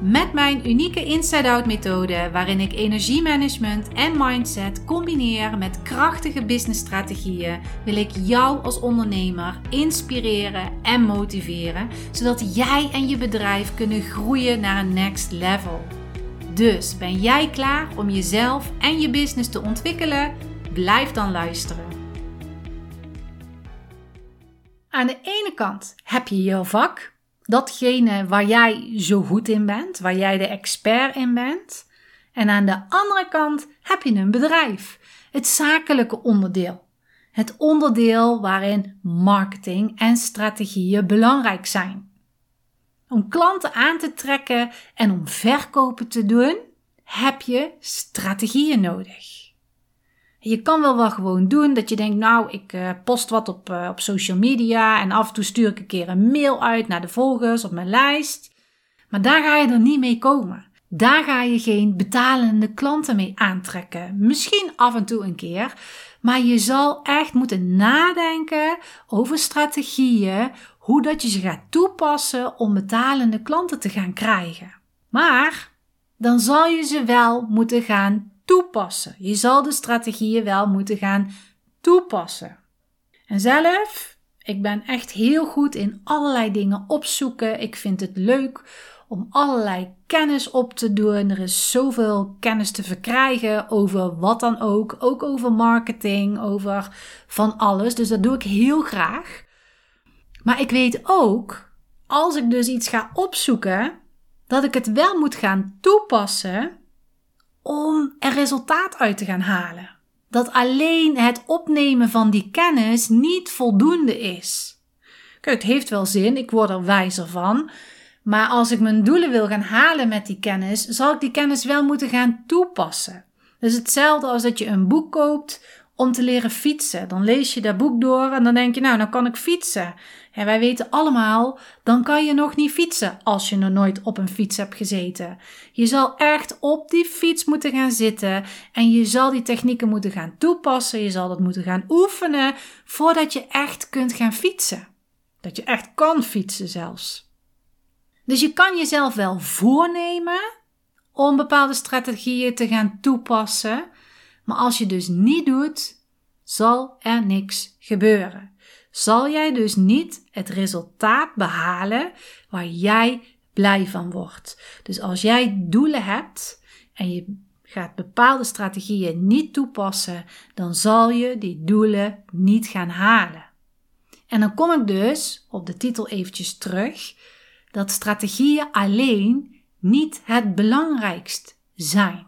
Met mijn unieke inside-out methode, waarin ik energiemanagement en mindset combineer met krachtige businessstrategieën, wil ik jou als ondernemer inspireren en motiveren, zodat jij en je bedrijf kunnen groeien naar een next level. Dus ben jij klaar om jezelf en je business te ontwikkelen? Blijf dan luisteren. Aan de ene kant heb je je vak datgene waar jij zo goed in bent, waar jij de expert in bent. En aan de andere kant heb je een bedrijf, het zakelijke onderdeel. Het onderdeel waarin marketing en strategieën belangrijk zijn. Om klanten aan te trekken en om verkopen te doen, heb je strategieën nodig. Je kan wel wat gewoon doen dat je denkt, nou, ik uh, post wat op, uh, op social media en af en toe stuur ik een keer een mail uit naar de volgers op mijn lijst. Maar daar ga je er niet mee komen. Daar ga je geen betalende klanten mee aantrekken. Misschien af en toe een keer. Maar je zal echt moeten nadenken over strategieën, hoe dat je ze gaat toepassen om betalende klanten te gaan krijgen. Maar dan zal je ze wel moeten gaan toepassen. Je zal de strategieën wel moeten gaan toepassen. En zelf, ik ben echt heel goed in allerlei dingen opzoeken. Ik vind het leuk om allerlei kennis op te doen. Er is zoveel kennis te verkrijgen over wat dan ook. Ook over marketing, over van alles. Dus dat doe ik heel graag. Maar ik weet ook, als ik dus iets ga opzoeken, dat ik het wel moet gaan toepassen om er resultaat uit te gaan halen. Dat alleen het opnemen van die kennis niet voldoende is. Kijk, het heeft wel zin, ik word er wijzer van. Maar als ik mijn doelen wil gaan halen met die kennis, zal ik die kennis wel moeten gaan toepassen. Dus hetzelfde als dat je een boek koopt om te leren fietsen. Dan lees je dat boek door en dan denk je, nou, dan kan ik fietsen. En wij weten allemaal, dan kan je nog niet fietsen als je nog nooit op een fiets hebt gezeten. Je zal echt op die fiets moeten gaan zitten en je zal die technieken moeten gaan toepassen. Je zal dat moeten gaan oefenen voordat je echt kunt gaan fietsen. Dat je echt kan fietsen zelfs. Dus je kan jezelf wel voornemen om bepaalde strategieën te gaan toepassen. Maar als je dus niet doet, zal er niks gebeuren. Zal jij dus niet het resultaat behalen waar jij blij van wordt. Dus als jij doelen hebt en je gaat bepaalde strategieën niet toepassen, dan zal je die doelen niet gaan halen. En dan kom ik dus op de titel eventjes terug dat strategieën alleen niet het belangrijkst zijn.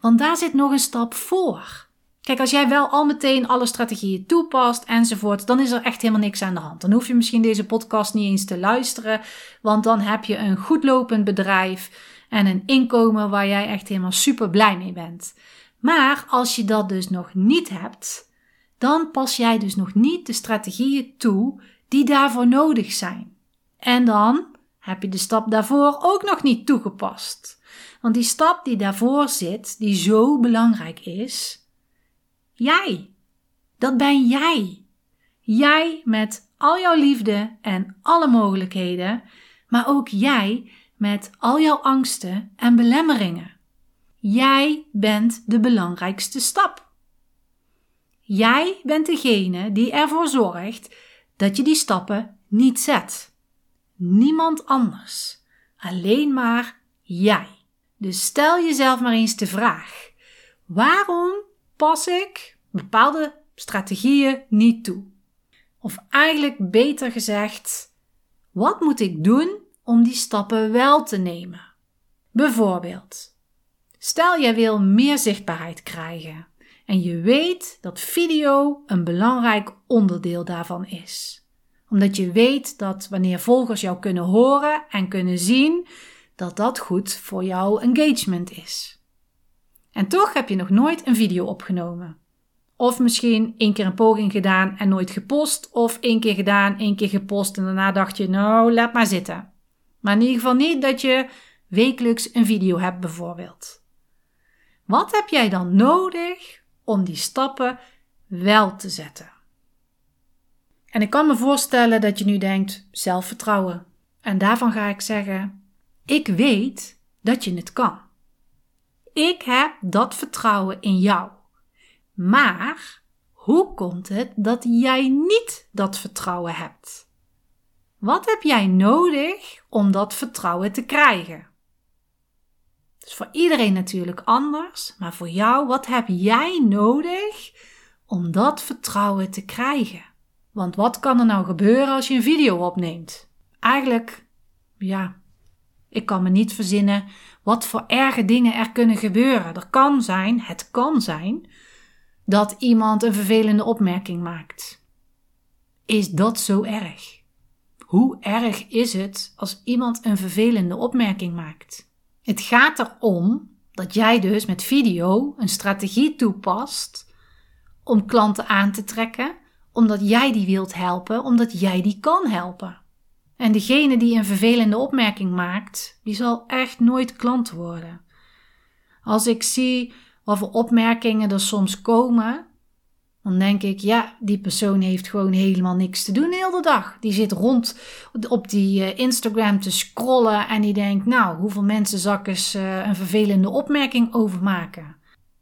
Want daar zit nog een stap voor. Kijk, als jij wel al meteen alle strategieën toepast enzovoort, dan is er echt helemaal niks aan de hand. Dan hoef je misschien deze podcast niet eens te luisteren, want dan heb je een goed lopend bedrijf en een inkomen waar jij echt helemaal super blij mee bent. Maar als je dat dus nog niet hebt, dan pas jij dus nog niet de strategieën toe die daarvoor nodig zijn. En dan heb je de stap daarvoor ook nog niet toegepast. Want die stap die daarvoor zit, die zo belangrijk is, Jij. Dat ben jij. Jij met al jouw liefde en alle mogelijkheden, maar ook jij met al jouw angsten en belemmeringen. Jij bent de belangrijkste stap. Jij bent degene die ervoor zorgt dat je die stappen niet zet. Niemand anders. Alleen maar jij. Dus stel jezelf maar eens de vraag: waarom pas ik bepaalde strategieën niet toe. Of eigenlijk beter gezegd, wat moet ik doen om die stappen wel te nemen? Bijvoorbeeld, stel jij wil meer zichtbaarheid krijgen en je weet dat video een belangrijk onderdeel daarvan is. Omdat je weet dat wanneer volgers jou kunnen horen en kunnen zien, dat dat goed voor jouw engagement is. En toch heb je nog nooit een video opgenomen. Of misschien één keer een poging gedaan en nooit gepost. Of één keer gedaan, één keer gepost en daarna dacht je, nou, laat maar zitten. Maar in ieder geval niet dat je wekelijks een video hebt bijvoorbeeld. Wat heb jij dan nodig om die stappen wel te zetten? En ik kan me voorstellen dat je nu denkt: zelfvertrouwen. En daarvan ga ik zeggen: ik weet dat je het kan. Ik heb dat vertrouwen in jou. Maar hoe komt het dat jij niet dat vertrouwen hebt? Wat heb jij nodig om dat vertrouwen te krijgen? is voor iedereen natuurlijk anders, maar voor jou, wat heb jij nodig om dat vertrouwen te krijgen? Want wat kan er nou gebeuren als je een video opneemt? Eigenlijk, ja, ik kan me niet verzinnen wat voor erge dingen er kunnen gebeuren. Er kan zijn, het kan zijn, dat iemand een vervelende opmerking maakt. Is dat zo erg? Hoe erg is het als iemand een vervelende opmerking maakt? Het gaat erom dat jij dus met video een strategie toepast om klanten aan te trekken, omdat jij die wilt helpen, omdat jij die kan helpen. En degene die een vervelende opmerking maakt, die zal echt nooit klant worden. Als ik zie wat voor opmerkingen er soms komen, dan denk ik, ja, die persoon heeft gewoon helemaal niks te doen de hele dag. Die zit rond op die eh, Instagram te scrollen en die denkt, nou, hoeveel mensen zal ik uh, een vervelende opmerking over maken?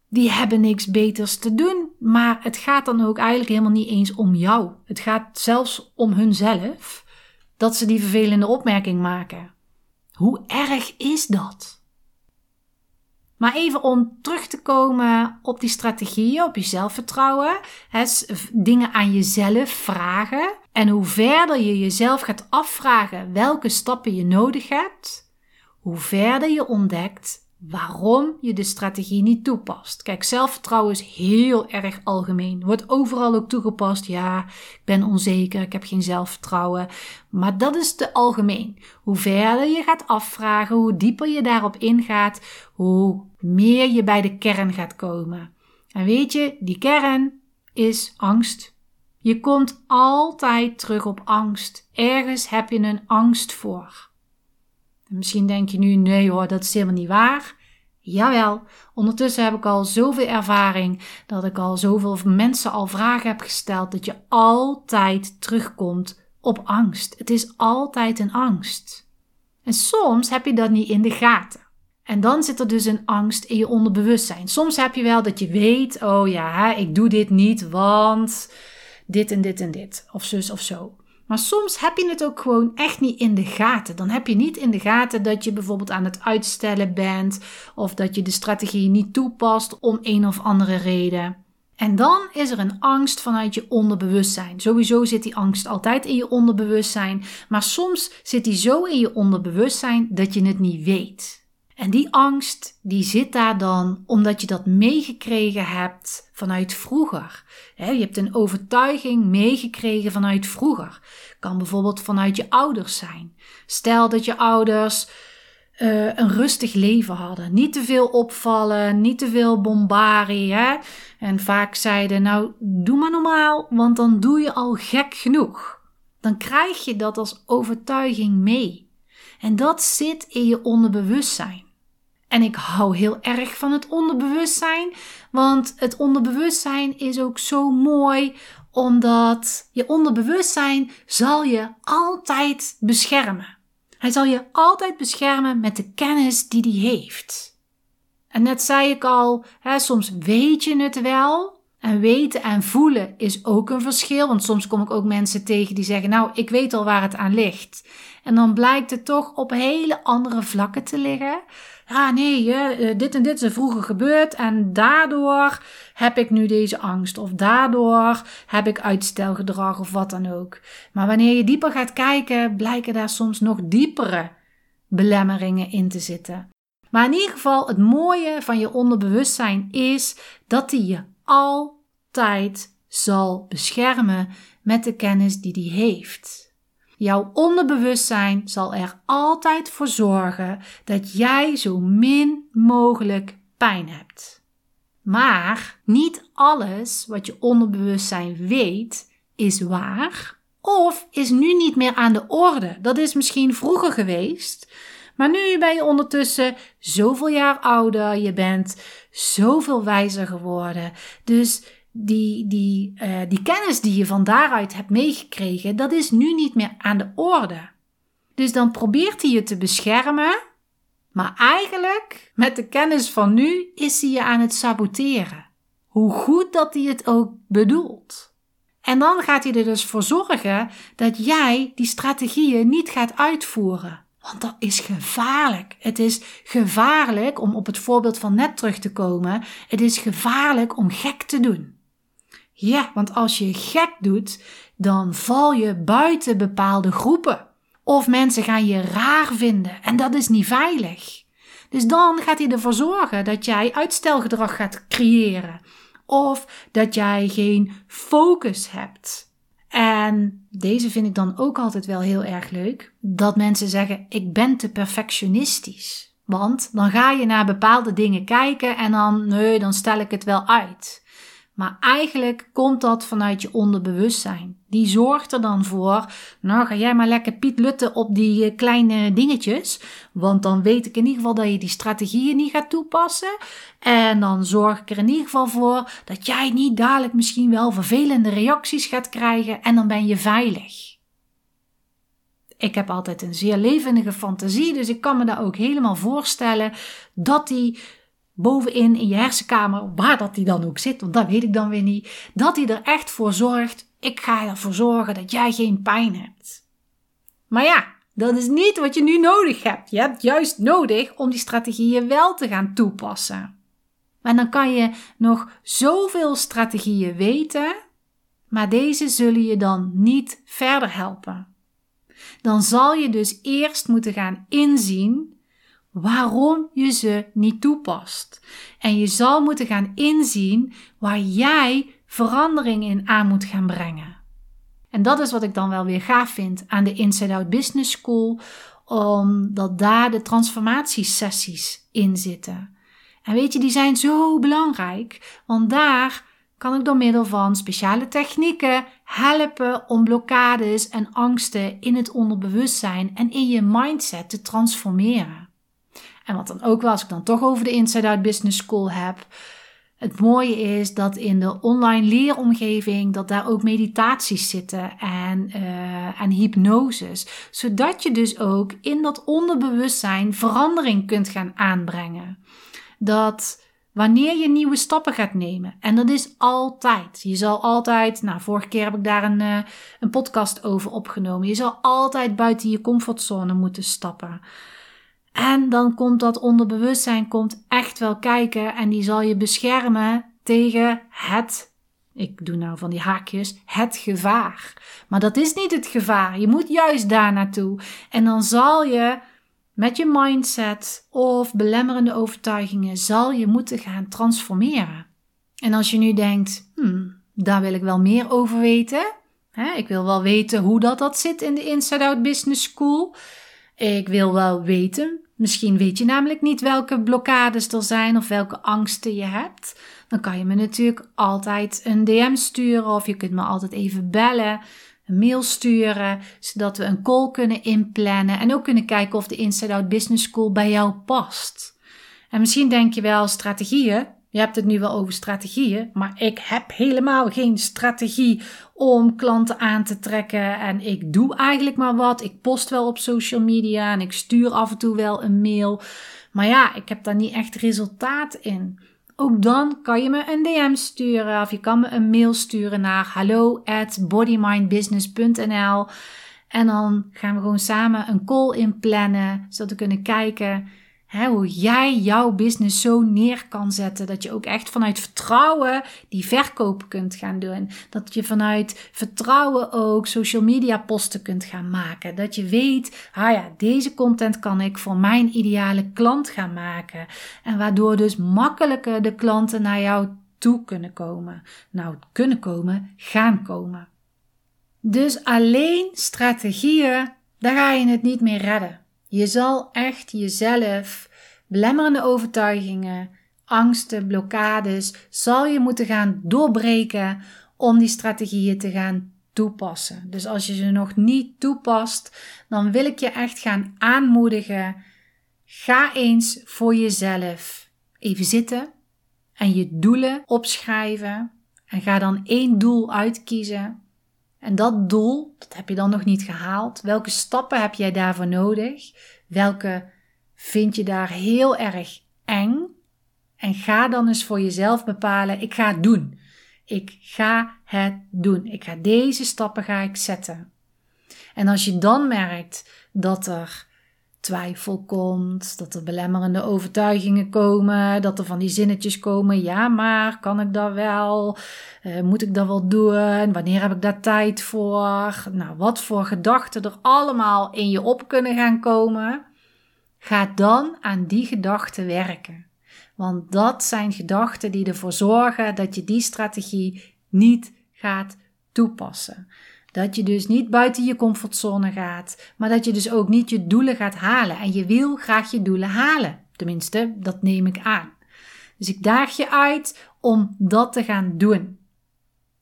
Die hebben niks beters te doen, maar het gaat dan ook eigenlijk helemaal niet eens om jou. Het gaat zelfs om hunzelf dat ze die vervelende opmerking maken. Hoe erg is dat? Maar even om terug te komen op die strategieën, op je zelfvertrouwen. Hè, dingen aan jezelf vragen. En hoe verder je jezelf gaat afvragen welke stappen je nodig hebt, hoe verder je ontdekt waarom je de strategie niet toepast. Kijk, zelfvertrouwen is heel erg algemeen. Wordt overal ook toegepast. Ja, ik ben onzeker, ik heb geen zelfvertrouwen. Maar dat is te algemeen. Hoe verder je gaat afvragen, hoe dieper je daarop ingaat, hoe meer je bij de kern gaat komen. En weet je, die kern is angst. Je komt altijd terug op angst. Ergens heb je een angst voor. Misschien denk je nu, nee hoor, dat is helemaal niet waar. Jawel, ondertussen heb ik al zoveel ervaring dat ik al zoveel mensen al vragen heb gesteld dat je altijd terugkomt op angst. Het is altijd een angst. En soms heb je dat niet in de gaten. En dan zit er dus een angst in je onderbewustzijn. Soms heb je wel dat je weet, oh ja, ik doe dit niet, want dit en dit en dit, of zus of zo. Maar soms heb je het ook gewoon echt niet in de gaten. Dan heb je niet in de gaten dat je bijvoorbeeld aan het uitstellen bent of dat je de strategie niet toepast om een of andere reden. En dan is er een angst vanuit je onderbewustzijn. Sowieso zit die angst altijd in je onderbewustzijn, maar soms zit die zo in je onderbewustzijn dat je het niet weet. En die angst, die zit daar dan omdat je dat meegekregen hebt vanuit vroeger. je hebt een overtuiging meegekregen vanuit vroeger. Kan bijvoorbeeld vanuit je ouders zijn. Stel dat je ouders uh, een rustig leven hadden. Niet te veel opvallen, niet te veel bombarie. Hè? En vaak zeiden, nou, doe maar normaal, want dan doe je al gek genoeg. Dan krijg je dat als overtuiging mee. En dat zit in je onderbewustzijn. En ik hou heel erg van het onderbewustzijn, want het onderbewustzijn is ook zo mooi omdat je onderbewustzijn zal je altijd beschermen. Hij zal je altijd beschermen met de kennis die hij heeft. En net zei ik al, hè, soms weet je het wel. En weten en voelen is ook een verschil. Want soms kom ik ook mensen tegen die zeggen: Nou, ik weet al waar het aan ligt. En dan blijkt het toch op hele andere vlakken te liggen ja, nee, eh, dit en dit is er vroeger gebeurd en daardoor heb ik nu deze angst of daardoor heb ik uitstelgedrag of wat dan ook. Maar wanneer je dieper gaat kijken, blijken daar soms nog diepere belemmeringen in te zitten. Maar in ieder geval, het mooie van je onderbewustzijn is dat die je altijd zal beschermen met de kennis die die heeft. Jouw onderbewustzijn zal er altijd voor zorgen dat jij zo min mogelijk pijn hebt. Maar niet alles wat je onderbewustzijn weet is waar of is nu niet meer aan de orde. Dat is misschien vroeger geweest, maar nu ben je ondertussen zoveel jaar ouder, je bent zoveel wijzer geworden. Dus die, die, uh, die kennis die je van daaruit hebt meegekregen, dat is nu niet meer aan de orde. Dus dan probeert hij je te beschermen, maar eigenlijk met de kennis van nu is hij je aan het saboteren. Hoe goed dat hij het ook bedoelt. En dan gaat hij er dus voor zorgen dat jij die strategieën niet gaat uitvoeren. Want dat is gevaarlijk. Het is gevaarlijk om op het voorbeeld van net terug te komen. Het is gevaarlijk om gek te doen. Ja, want als je gek doet, dan val je buiten bepaalde groepen. Of mensen gaan je raar vinden en dat is niet veilig. Dus dan gaat hij ervoor zorgen dat jij uitstelgedrag gaat creëren. Of dat jij geen focus hebt. En deze vind ik dan ook altijd wel heel erg leuk. Dat mensen zeggen: Ik ben te perfectionistisch. Want dan ga je naar bepaalde dingen kijken en dan, nee, dan stel ik het wel uit. Maar eigenlijk komt dat vanuit je onderbewustzijn. Die zorgt er dan voor, nou ga jij maar lekker Piet Lutten op die eh, kleine dingetjes. Want dan weet ik in ieder geval dat je die strategieën niet gaat toepassen. En dan zorg ik er in ieder geval voor dat jij niet dadelijk misschien wel vervelende reacties gaat krijgen. En dan ben je veilig. Ik heb altijd een zeer levendige fantasie, dus ik kan me daar ook helemaal voorstellen dat die bovenin in je hersenkamer, waar dat die dan ook zit, want dat weet ik dan weer niet, dat hij er echt voor zorgt, ik ga ervoor zorgen dat jij geen pijn hebt. Maar ja, dat is niet wat je nu nodig hebt. Je hebt juist nodig om die strategieën wel te gaan toepassen. En dan kan je nog zoveel strategieën weten, maar deze zullen je dan niet verder helpen. Dan zal je dus eerst moeten gaan inzien waarom je ze niet toepast. En je zal moeten gaan inzien waar jij verandering in aan moet gaan brengen. En dat is wat ik dan wel weer gaaf vind aan de Inside Out Business School, omdat daar de transformatiesessies in zitten. En weet je, die zijn zo belangrijk, want daar kan ik door middel van speciale technieken helpen om blokkades en angsten in het onderbewustzijn en in je mindset te transformeren. En wat dan ook wel, als ik dan toch over de Inside Out Business School heb. Het mooie is dat in de online leeromgeving dat daar ook meditaties zitten en, uh, en hypnoses. Zodat je dus ook in dat onderbewustzijn verandering kunt gaan aanbrengen. Dat wanneer je nieuwe stappen gaat nemen. En dat is altijd. Je zal altijd, nou, vorige keer heb ik daar een, uh, een podcast over opgenomen. Je zal altijd buiten je comfortzone moeten stappen. En dan komt dat onderbewustzijn komt echt wel kijken en die zal je beschermen tegen het, ik doe nou van die haakjes, het gevaar. Maar dat is niet het gevaar. Je moet juist daar naartoe. En dan zal je met je mindset of belemmerende overtuigingen zal je moeten gaan transformeren. En als je nu denkt, hmm, daar wil ik wel meer over weten. Ik wil wel weten hoe dat, dat zit in de Inside Out Business School. Ik wil wel weten Misschien weet je namelijk niet welke blokkades er zijn of welke angsten je hebt. Dan kan je me natuurlijk altijd een DM sturen of je kunt me altijd even bellen, een mail sturen, zodat we een call kunnen inplannen en ook kunnen kijken of de Inside Out Business School bij jou past. En misschien denk je wel strategieën. Je hebt het nu wel over strategieën, maar ik heb helemaal geen strategie om klanten aan te trekken. En ik doe eigenlijk maar wat. Ik post wel op social media en ik stuur af en toe wel een mail. Maar ja, ik heb daar niet echt resultaat in. Ook dan kan je me een DM sturen of je kan me een mail sturen naar hallo. En dan gaan we gewoon samen een call inplannen, zodat we kunnen kijken hoe jij jouw business zo neer kan zetten. Dat je ook echt vanuit vertrouwen die verkoop kunt gaan doen. Dat je vanuit vertrouwen ook social media posten kunt gaan maken. Dat je weet, ah ja, deze content kan ik voor mijn ideale klant gaan maken. En waardoor dus makkelijker de klanten naar jou toe kunnen komen. Nou, kunnen komen, gaan komen. Dus alleen strategieën, daar ga je het niet meer redden. Je zal echt jezelf belemmerende overtuigingen, angsten, blokkades zal je moeten gaan doorbreken om die strategieën te gaan toepassen. Dus als je ze nog niet toepast, dan wil ik je echt gaan aanmoedigen. Ga eens voor jezelf even zitten en je doelen opschrijven. En ga dan één doel uitkiezen. En dat doel, dat heb je dan nog niet gehaald. Welke stappen heb jij daarvoor nodig? Welke vind je daar heel erg eng? En ga dan eens voor jezelf bepalen: ik ga het doen. Ik ga het doen. Ik ga deze stappen ga ik zetten. En als je dan merkt dat er twijfel komt, dat er belemmerende overtuigingen komen, dat er van die zinnetjes komen, ja maar, kan ik dat wel? Uh, moet ik dat wel doen? Wanneer heb ik daar tijd voor? Nou, wat voor gedachten er allemaal in je op kunnen gaan komen. Ga dan aan die gedachten werken. Want dat zijn gedachten die ervoor zorgen dat je die strategie niet gaat toepassen. Dat je dus niet buiten je comfortzone gaat, maar dat je dus ook niet je doelen gaat halen. En je wil graag je doelen halen. Tenminste, dat neem ik aan. Dus ik daag je uit om dat te gaan doen.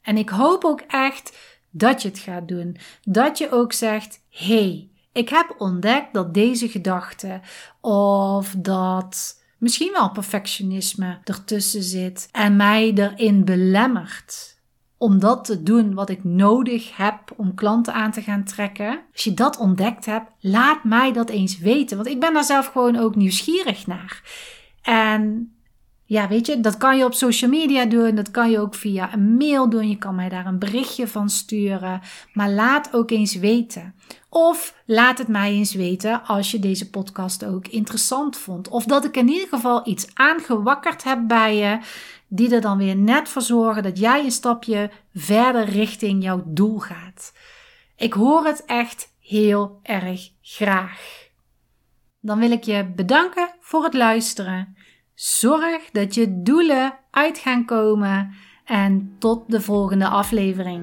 En ik hoop ook echt dat je het gaat doen. Dat je ook zegt: hey, ik heb ontdekt dat deze gedachte of dat misschien wel perfectionisme ertussen zit en mij erin belemmert om dat te doen wat ik nodig heb om klanten aan te gaan trekken. Als je dat ontdekt hebt, laat mij dat eens weten, want ik ben daar zelf gewoon ook nieuwsgierig naar. En ja, weet je, dat kan je op social media doen, dat kan je ook via een mail doen. Je kan mij daar een berichtje van sturen. Maar laat ook eens weten. Of laat het mij eens weten als je deze podcast ook interessant vond. Of dat ik in ieder geval iets aangewakkerd heb bij je, die er dan weer net voor zorgen dat jij een stapje verder richting jouw doel gaat. Ik hoor het echt heel erg graag. Dan wil ik je bedanken voor het luisteren. Zorg dat je doelen uit gaan komen en tot de volgende aflevering.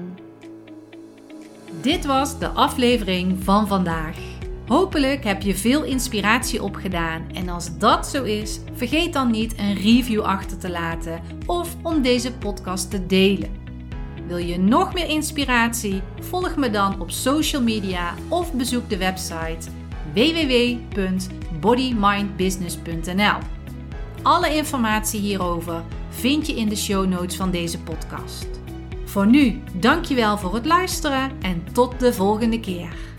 Dit was de aflevering van vandaag. Hopelijk heb je veel inspiratie opgedaan en als dat zo is, vergeet dan niet een review achter te laten of om deze podcast te delen. Wil je nog meer inspiratie? Volg me dan op social media of bezoek de website www.bodymindbusiness.nl. Alle informatie hierover vind je in de show notes van deze podcast. Voor nu, dankjewel voor het luisteren en tot de volgende keer.